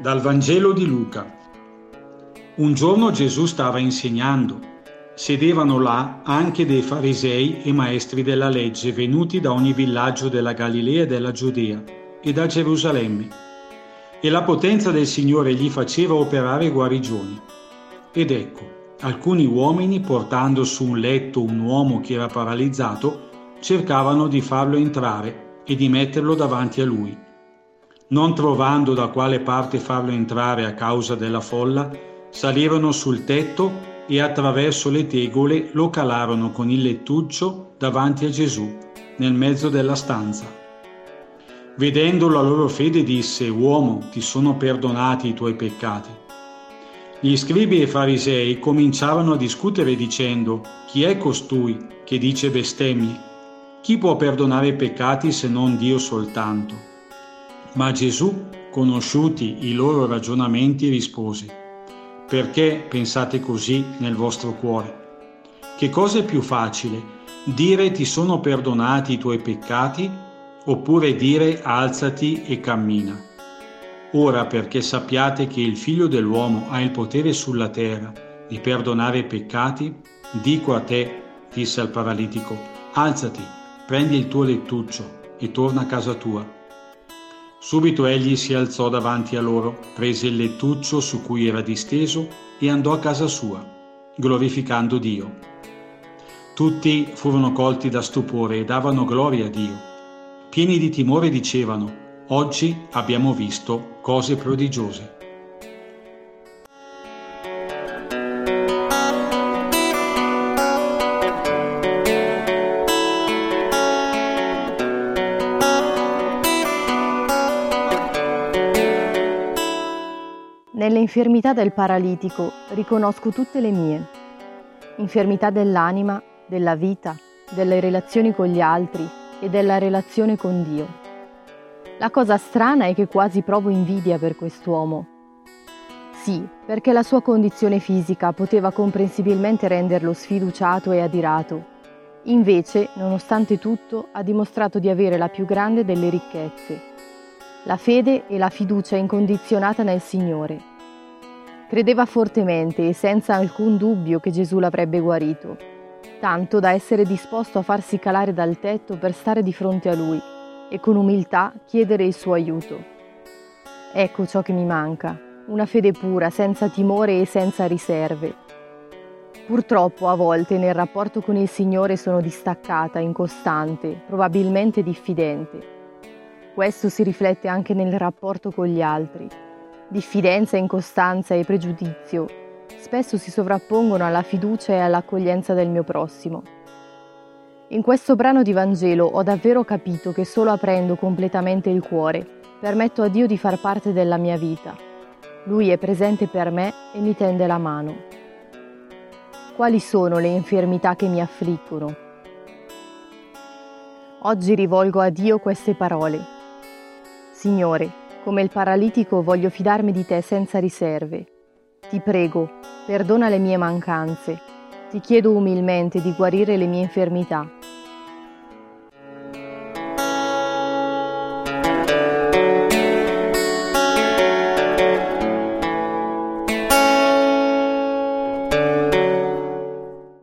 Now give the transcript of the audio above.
Dal Vangelo di Luca. Un giorno Gesù stava insegnando. Sedevano là anche dei farisei e maestri della legge venuti da ogni villaggio della Galilea e della Giudea e da Gerusalemme. E la potenza del Signore gli faceva operare guarigioni. Ed ecco, alcuni uomini portando su un letto un uomo che era paralizzato cercavano di farlo entrare e di metterlo davanti a lui non trovando da quale parte farlo entrare a causa della folla, salirono sul tetto e attraverso le tegole lo calarono con il lettuccio davanti a Gesù, nel mezzo della stanza. Vedendo la loro fede disse, Uomo, ti sono perdonati i tuoi peccati. Gli scribi e farisei cominciarono a discutere dicendo, Chi è costui che dice bestemmie? Chi può perdonare i peccati se non Dio soltanto? Ma Gesù, conosciuti i loro ragionamenti, rispose, Perché pensate così nel vostro cuore? Che cosa è più facile, dire ti sono perdonati i tuoi peccati, oppure dire alzati e cammina? Ora perché sappiate che il figlio dell'uomo ha il potere sulla terra di perdonare i peccati, dico a te, disse al paralitico, alzati, prendi il tuo lettuccio e torna a casa tua. Subito egli si alzò davanti a loro, prese il lettuccio su cui era disteso e andò a casa sua, glorificando Dio. Tutti furono colti da stupore e davano gloria a Dio. Pieni di timore dicevano, oggi abbiamo visto cose prodigiose. Nelle infermità del paralitico riconosco tutte le mie. Infermità dell'anima, della vita, delle relazioni con gli altri e della relazione con Dio. La cosa strana è che quasi provo invidia per quest'uomo. Sì, perché la sua condizione fisica poteva comprensibilmente renderlo sfiduciato e adirato. Invece, nonostante tutto, ha dimostrato di avere la più grande delle ricchezze, la fede e la fiducia incondizionata nel Signore. Credeva fortemente e senza alcun dubbio che Gesù l'avrebbe guarito, tanto da essere disposto a farsi calare dal tetto per stare di fronte a lui e con umiltà chiedere il suo aiuto. Ecco ciò che mi manca, una fede pura, senza timore e senza riserve. Purtroppo a volte nel rapporto con il Signore sono distaccata, incostante, probabilmente diffidente. Questo si riflette anche nel rapporto con gli altri diffidenza, incostanza e pregiudizio spesso si sovrappongono alla fiducia e all'accoglienza del mio prossimo. In questo brano di Vangelo ho davvero capito che solo aprendo completamente il cuore permetto a Dio di far parte della mia vita. Lui è presente per me e mi tende la mano. Quali sono le infermità che mi affliggono? Oggi rivolgo a Dio queste parole. Signore, come il paralitico voglio fidarmi di te senza riserve. Ti prego, perdona le mie mancanze. Ti chiedo umilmente di guarire le mie infermità